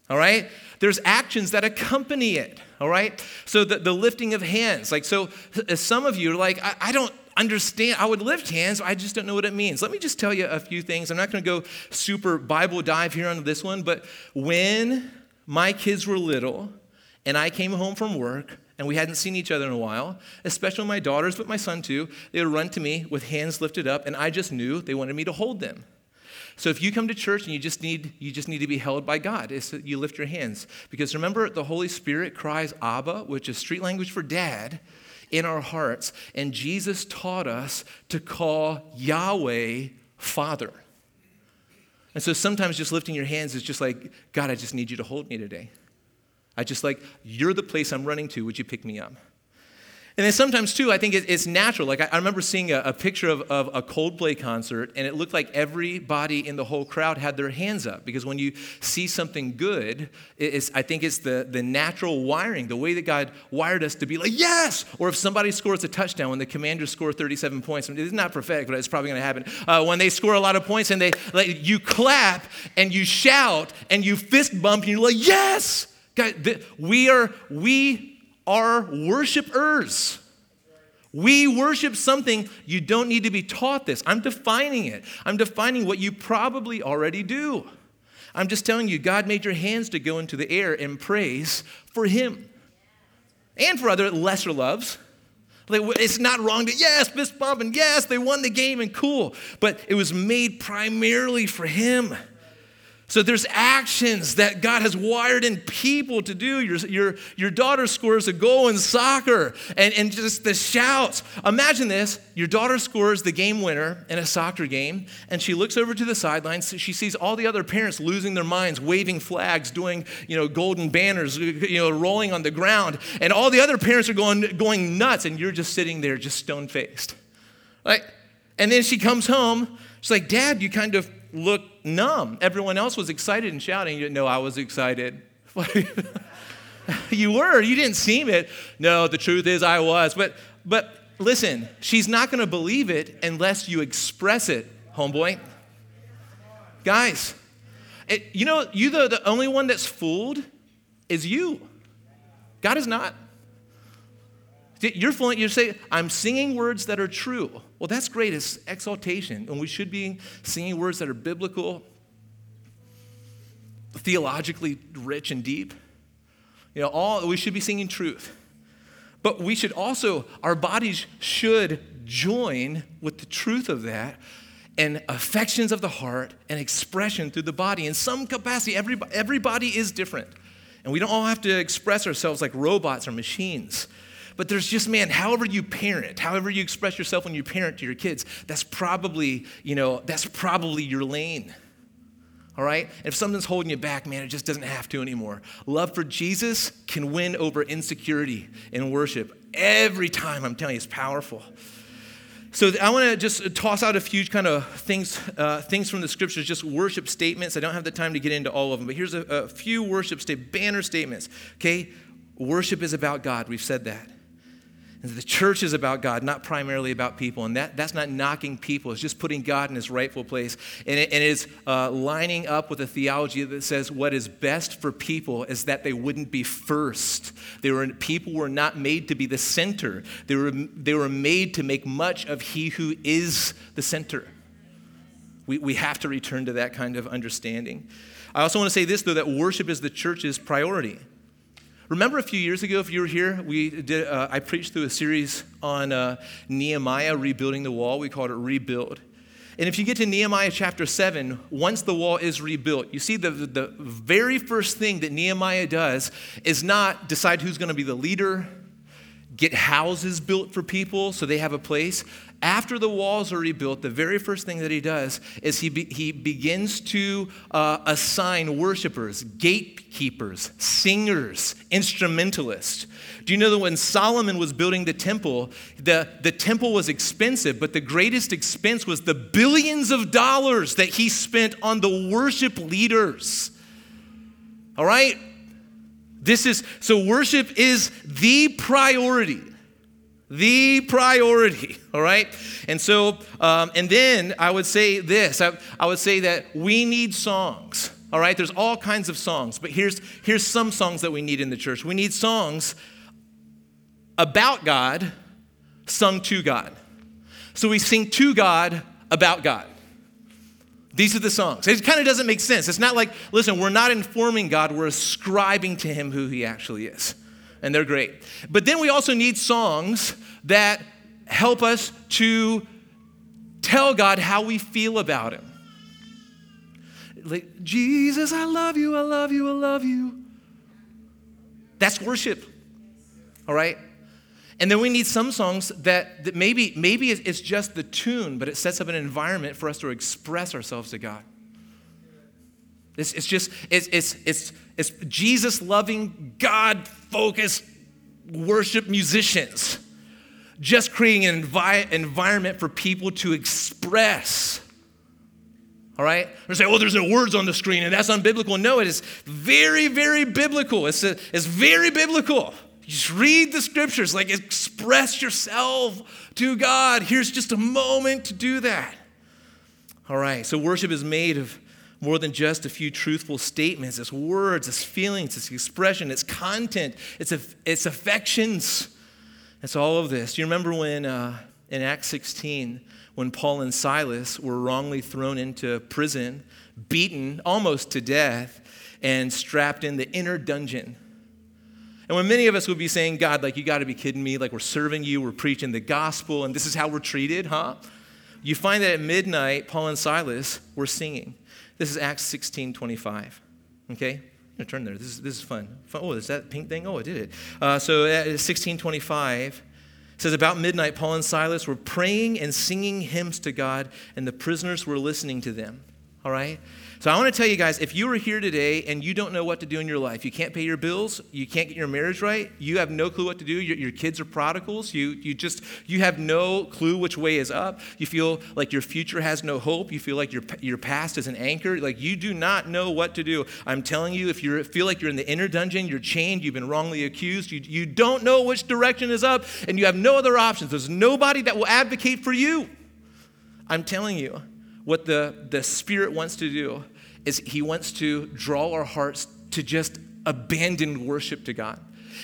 All right? There's actions that accompany it. All right? So the, the lifting of hands. Like, so uh, some of you are like, I, I don't, understand. I would lift hands, I just don't know what it means. Let me just tell you a few things. I'm not going to go super Bible dive here on this one, but when my kids were little and I came home from work and we hadn't seen each other in a while, especially my daughters, but my son too, they would run to me with hands lifted up, and I just knew they wanted me to hold them. So if you come to church and you just need you just need to be held by God, it's that you lift your hands because remember the Holy Spirit cries Abba, which is street language for dad, in our hearts. And Jesus taught us to call Yahweh Father. And so sometimes just lifting your hands is just like, God, I just need you to hold me today. I just like, you're the place I'm running to. Would you pick me up? And then sometimes, too, I think it's natural. Like, I remember seeing a, picture of, of, a Coldplay concert, and it looked like everybody in the whole crowd had their hands up. Because when you see something good, it's, I think it's the, the natural wiring, the way that God wired us to be like, yes! Or if somebody scores a touchdown, when the commanders score 37 points, I mean, it's not prophetic, but it's probably going to happen. Uh, when they score a lot of points, and they like, you clap, and you shout, and you fist bump, and you're like, yes! God, the, we are, we are worshipers. We worship something you don't need to be taught this. I'm defining it. I'm defining what you probably already do. I'm just telling you, God made your hands to go into the air and praise for Him and for other lesser loves. It's not wrong to, yes, fist bump, and yes, they won the game and cool. But it was made primarily for Him. So there's actions that God has wired in people to do. Your, your, your daughter scores a goal in soccer and, and just the shouts. Imagine this your daughter scores the game winner in a soccer game, and she looks over to the sidelines. She sees all the other parents losing their minds, waving flags, doing you know, golden banners, you know, rolling on the ground. And all the other parents are going, going nuts, and you're just sitting there just stone faced. Right? And then she comes home. She's like, Dad, you kind of look numb. Everyone else was excited and shouting. You know I was excited. you were. You didn't seem it. No, the truth is I was. But but listen, she's not going to believe it unless you express it, homeboy. Guys, it, you know, you the, the only one that's fooled is you. God is not. You're fluent, you say, I'm singing words that are true. Well, that's great. It's exaltation. And we should be singing words that are biblical, theologically rich and deep. You know, all we should be singing truth. But we should also, our bodies should join with the truth of that and affections of the heart and expression through the body in some capacity. Everybody, everybody is different. And we don't all have to express ourselves like robots or machines. But there's just, man, however you parent, however you express yourself when you parent to your kids, that's probably, you know, that's probably your lane. All right? If something's holding you back, man, it just doesn't have to anymore. Love for Jesus can win over insecurity in worship. Every time, I'm telling you, it's powerful. So I want to just toss out a few kind of things, uh, things from the scriptures, just worship statements. I don't have the time to get into all of them, but here's a, a few worship state banner statements. Okay, worship is about God. We've said that. The church is about God, not primarily about people. And that, that's not knocking people, it's just putting God in his rightful place. And it, and it is uh, lining up with a theology that says what is best for people is that they wouldn't be first. They were, people were not made to be the center, they were, they were made to make much of he who is the center. We, we have to return to that kind of understanding. I also want to say this, though, that worship is the church's priority. Remember a few years ago, if you were here, we did, uh, I preached through a series on uh, Nehemiah rebuilding the wall. We called it Rebuild. And if you get to Nehemiah chapter 7, once the wall is rebuilt, you see the, the very first thing that Nehemiah does is not decide who's going to be the leader, get houses built for people so they have a place. After the walls are rebuilt, the very first thing that he does is he, be, he begins to uh, assign worshipers, gatekeepers, singers, instrumentalists. Do you know that when Solomon was building the temple, the, the temple was expensive, but the greatest expense was the billions of dollars that he spent on the worship leaders? All right? This is so worship is the priority the priority all right? And so um, and then i would say this I, I would say that we need songs all right? There's all kinds of songs but here's here's some songs that we need in the church. We need songs about god sung to god. So we sing to god about god these are the songs. It kind of doesn't make sense. It's not like, listen, we're not informing God, we're ascribing to Him who He actually is. And they're great. But then we also need songs that help us to tell God how we feel about Him. Like, Jesus, I love you, I love you, I love you. That's worship. All right? And then we need some songs that, that maybe, maybe it's just the tune, but it sets up an environment for us to express ourselves to God. It's, it's just, it's, it's, it's, it's Jesus loving, God focused worship musicians, just creating an envi- environment for people to express. All right? They say, oh, there's no words on the screen and that's unbiblical. No, it is very, very biblical. It's, a, it's very biblical. Just read the scriptures, like express yourself to God. Here's just a moment to do that. All right, so worship is made of more than just a few truthful statements. It's words, it's feelings, it's expression, it's content, it's, it's affections. It's all of this. Do you remember when uh, in Acts 16, when Paul and Silas were wrongly thrown into prison, beaten almost to death, and strapped in the inner dungeon? And when many of us would be saying, God, like, you got to be kidding me, like, we're serving you, we're preaching the gospel, and this is how we're treated, huh? You find that at midnight, Paul and Silas were singing. This is Acts 16 25. Okay? I'm going to turn there. This is, this is fun. Oh, is that pink thing? Oh, I did it. Uh, so at 1625, says, About midnight, Paul and Silas were praying and singing hymns to God, and the prisoners were listening to them. All right? So I want to tell you guys if you are here today and you don't know what to do in your life, you can't pay your bills, you can't get your marriage right, you have no clue what to do, your, your kids are prodigals, you, you just, you have no clue which way is up, you feel like your future has no hope, you feel like your, your past is an anchor, like you do not know what to do. I'm telling you, if you feel like you're in the inner dungeon, you're chained, you've been wrongly accused, you, you don't know which direction is up, and you have no other options. There's nobody that will advocate for you. I'm telling you what the, the Spirit wants to do is He wants to draw our hearts to just abandon worship to God.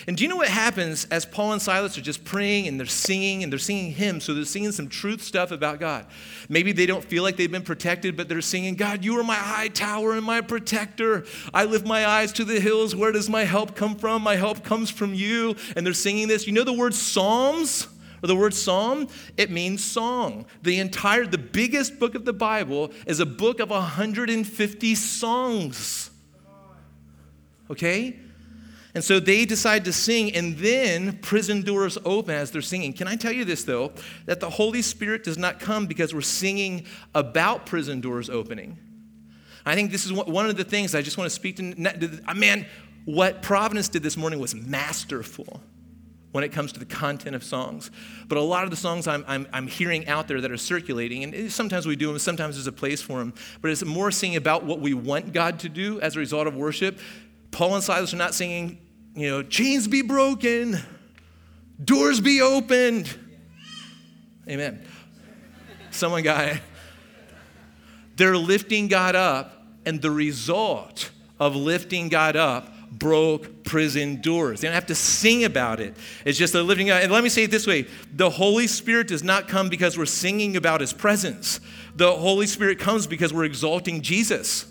And do you know what happens as Paul and Silas are just praying and they're singing and they're singing hymns? So they're singing some truth stuff about God. Maybe they don't feel like they've been protected, but they're singing, God, you are my high tower and my protector. I lift my eyes to the hills. Where does my help come from? My help comes from you. And they're singing this. You know the word Psalms? The word psalm, it means song. The entire, the biggest book of the Bible is a book of 150 songs. Okay? And so they decide to sing, and then prison doors open as they're singing. Can I tell you this, though? That the Holy Spirit does not come because we're singing about prison doors opening. I think this is one of the things I just want to speak to. Man, what Providence did this morning was masterful when it comes to the content of songs. But a lot of the songs I'm, I'm, I'm, hearing out there that are circulating, and sometimes we do them, sometimes there's a place for them, but it's more singing about what we want God to do as a result of worship. Paul and Silas are not singing, you know, chains be broken, doors be opened. Amen. Someone got it. They're lifting God up, and the result of lifting God up broke prison doors. They don't have to sing about it. It's just a living And let me say it this way the Holy Spirit does not come because we're singing about his presence, the Holy Spirit comes because we're exalting Jesus.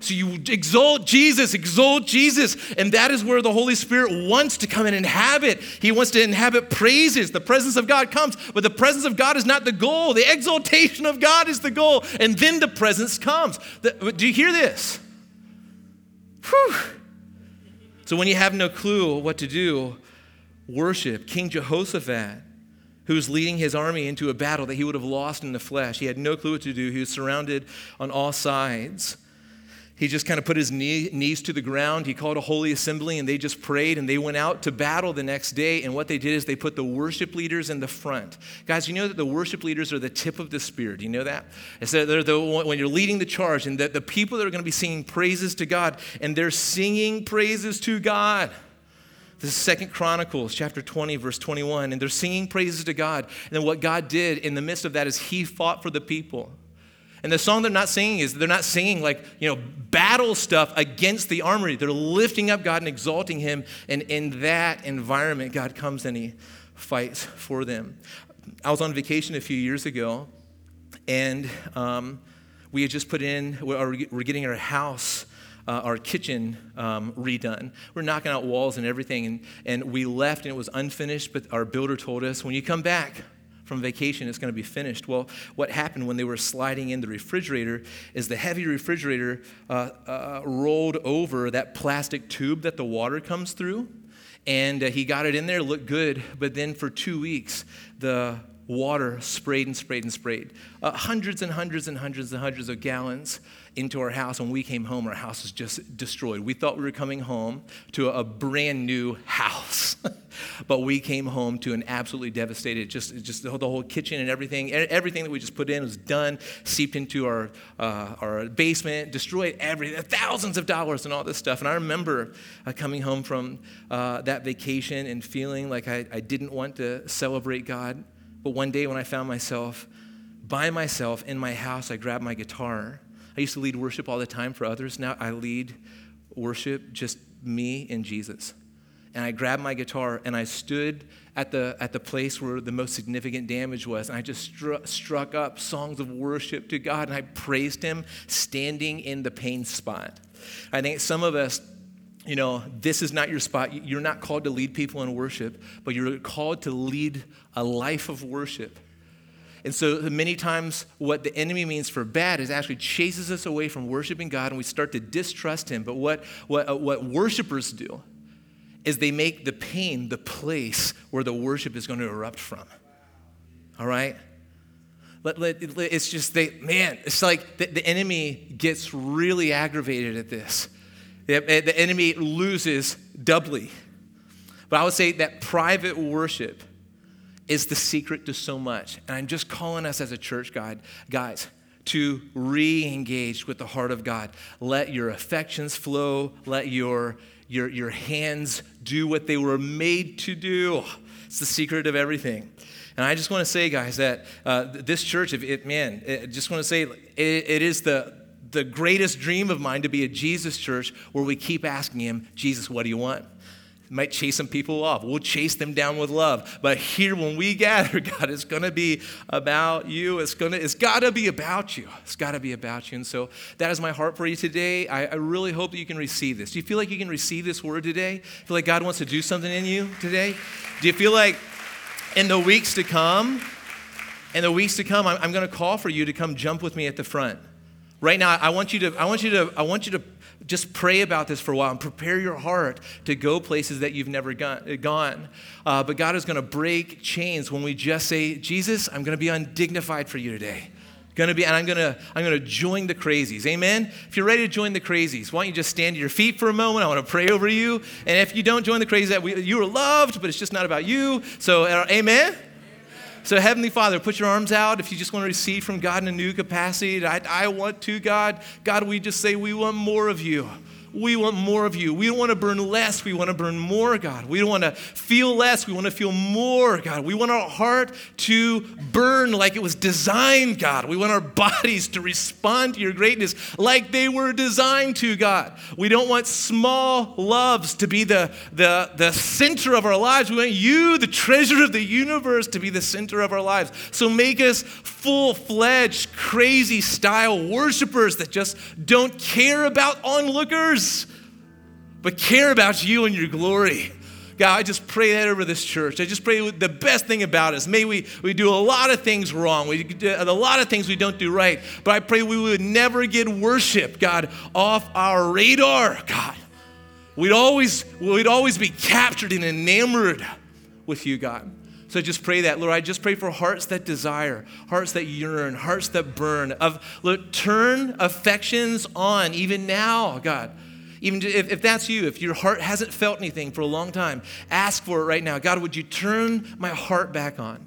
So you exalt Jesus, exalt Jesus. And that is where the Holy Spirit wants to come and inhabit. He wants to inhabit praises. The presence of God comes, but the presence of God is not the goal. The exaltation of God is the goal. And then the presence comes. The, do you hear this? Whew. So when you have no clue what to do, worship King Jehoshaphat, who was leading his army into a battle that he would have lost in the flesh. He had no clue what to do. He was surrounded on all sides he just kind of put his knee, knees to the ground. He called a holy assembly and they just prayed and they went out to battle the next day. And what they did is they put the worship leaders in the front. Guys, you know that the worship leaders are the tip of the spear. Do you know that? It's that they're the, when you're leading the charge and that the people that are going to be singing praises to God and they're singing praises to God. This is Second Chronicles chapter 20, verse 21. And they're singing praises to God. And then what God did in the midst of that is he fought for the people. And the song they're not singing is they're not singing like, you know, battle stuff against the armory. They're lifting up God and exalting Him. And in that environment, God comes and He fights for them. I was on vacation a few years ago, and um, we had just put in, we're, getting our house. Uh, our kitchen um, redone. We're knocking out walls and everything, and, and we left and it was unfinished, but our builder told us, when you come back, from vacation, it's going to be finished. Well, what happened when they were sliding in the refrigerator is the heavy refrigerator uh, uh, rolled over that plastic tube that the water comes through, and uh, he got it in there, looked good, but then for two weeks, the water sprayed and sprayed and sprayed. Uh, hundreds and hundreds and hundreds and hundreds of gallons into our house. When we came home, our house was just destroyed. We thought we were coming home to a, brand new house, but we came home to an absolutely devastated, just, just the, whole kitchen and everything. Everything that we just put in was done, seeped into our, uh, our basement, destroyed everything, thousands of dollars and all this stuff. And I remember uh, coming home from uh, that vacation and feeling like I, I didn't want to celebrate God. But one day when I found myself by myself in my house, I grabbed my guitar. I used to lead worship all the time for others. Now I lead worship just me and Jesus. And I grabbed my guitar and I stood at the, at the place where the most significant damage was. And I just stru- struck up songs of worship to God and I praised Him standing in the pain spot. I think some of us you know, this is not your spot. You're not called to lead people in worship, but you're called to lead a life of worship. And so many times, what the enemy means for bad is actually chases us away from worshiping God and we start to distrust Him. But what, what, uh, what worshipers do is they make the pain the place where the worship is going to erupt from. All right? Let, let, it's just, they, man, it's like the, the enemy gets really aggravated at this the enemy loses doubly. But I would say that private worship is the secret to so much. And I'm just calling us as a church, God, guys, to re engage with the heart of God. Let your affections flow, let your, your, your hands do what they were made to do. It's the secret of everything. And I just want to say, guys, that uh, this church, if it, man, I just want to say it, it is the, the greatest dream of mine to be a Jesus church where we keep asking Him, Jesus, what do you want? might chase some people off. We'll chase them down with love. But here, when we gather, God, it's going to be about you. It's going to, it's got to be about you. It's got to be about you. And so that is my heart for you today. I, I, really hope that you can receive this. Do you feel like you can receive this word today? Feel like God wants to do something in you today? Do you feel like in the weeks to come, in the weeks to come, I'm, I'm going to call for you to come jump with me at the front. Right now, I want you to, I want you to, I want you to just pray about this for a while and prepare your heart to go places that you've never gone. Uh, but God is going to break chains when we just say, Jesus, I'm going to be undignified for you today. To be, and I'm going to, I'm to join the crazies. Amen. If you're ready to join the crazies, why don't you just stand to your feet for a moment? I want to pray over you. And if you don't join the crazies, that we, you are loved, but it's just not about you. So, uh, amen. So, Heavenly Father, put your arms out if you just want to receive from God in a new capacity. I, I want to, God. God, we just say we want more of you. We want more of you. We don't want to burn less. We want to burn more, God. We don't want to feel less. We want to feel more, God. We want our heart to burn like it was designed, God. We want our bodies to respond to your greatness like they were designed to, God. We don't want small loves to be the, the, the center of our lives. We want you, the treasure of the universe, to be the center of our lives. So make us full fledged, crazy style worshipers that just don't care about onlookers but care about you and your glory. God, I just pray that over this church. I just pray the best thing about us. May we, we do a lot of things wrong. We do a lot of things we don't do right. But I pray we would never get worship, God, off our radar, God. We'd always, we'd always be captured and enamored with you, God. So just pray that, Lord. I just pray for hearts that desire, hearts that yearn, hearts that burn. Of Lord, turn affections on even now, God. Even if, if that's you, if your heart hasn't felt anything for a long time, ask for it right now. God, would you turn my heart back on?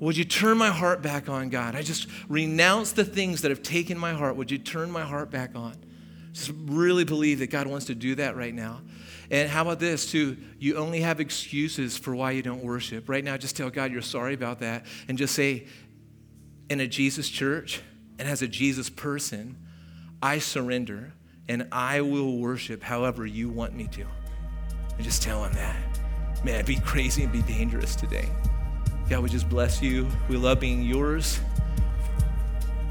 Would you turn my heart back on, God? I just renounce the things that have taken my heart. Would you turn my heart back on? Just really believe that God wants to do that right now. And how about this, too? You only have excuses for why you don't worship. Right now, just tell God you're sorry about that and just say, in a Jesus church and as a Jesus person, I surrender and I will worship however you want me to. And just tell him that. Man, be crazy and be dangerous today. God, we just bless you. We love being yours.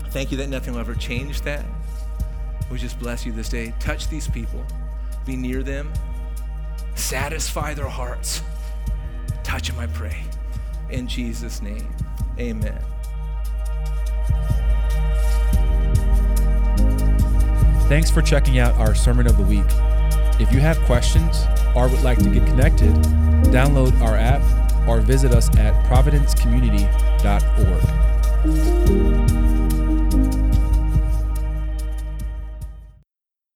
Thank you that nothing will ever change that. We just bless you this day. Touch these people, be near them, satisfy their hearts. Touch them, I pray. In Jesus' name, amen. Thanks for checking out our Sermon of the Week. If you have questions, or would like to get connected, download our app or visit us at providencecommunity.org.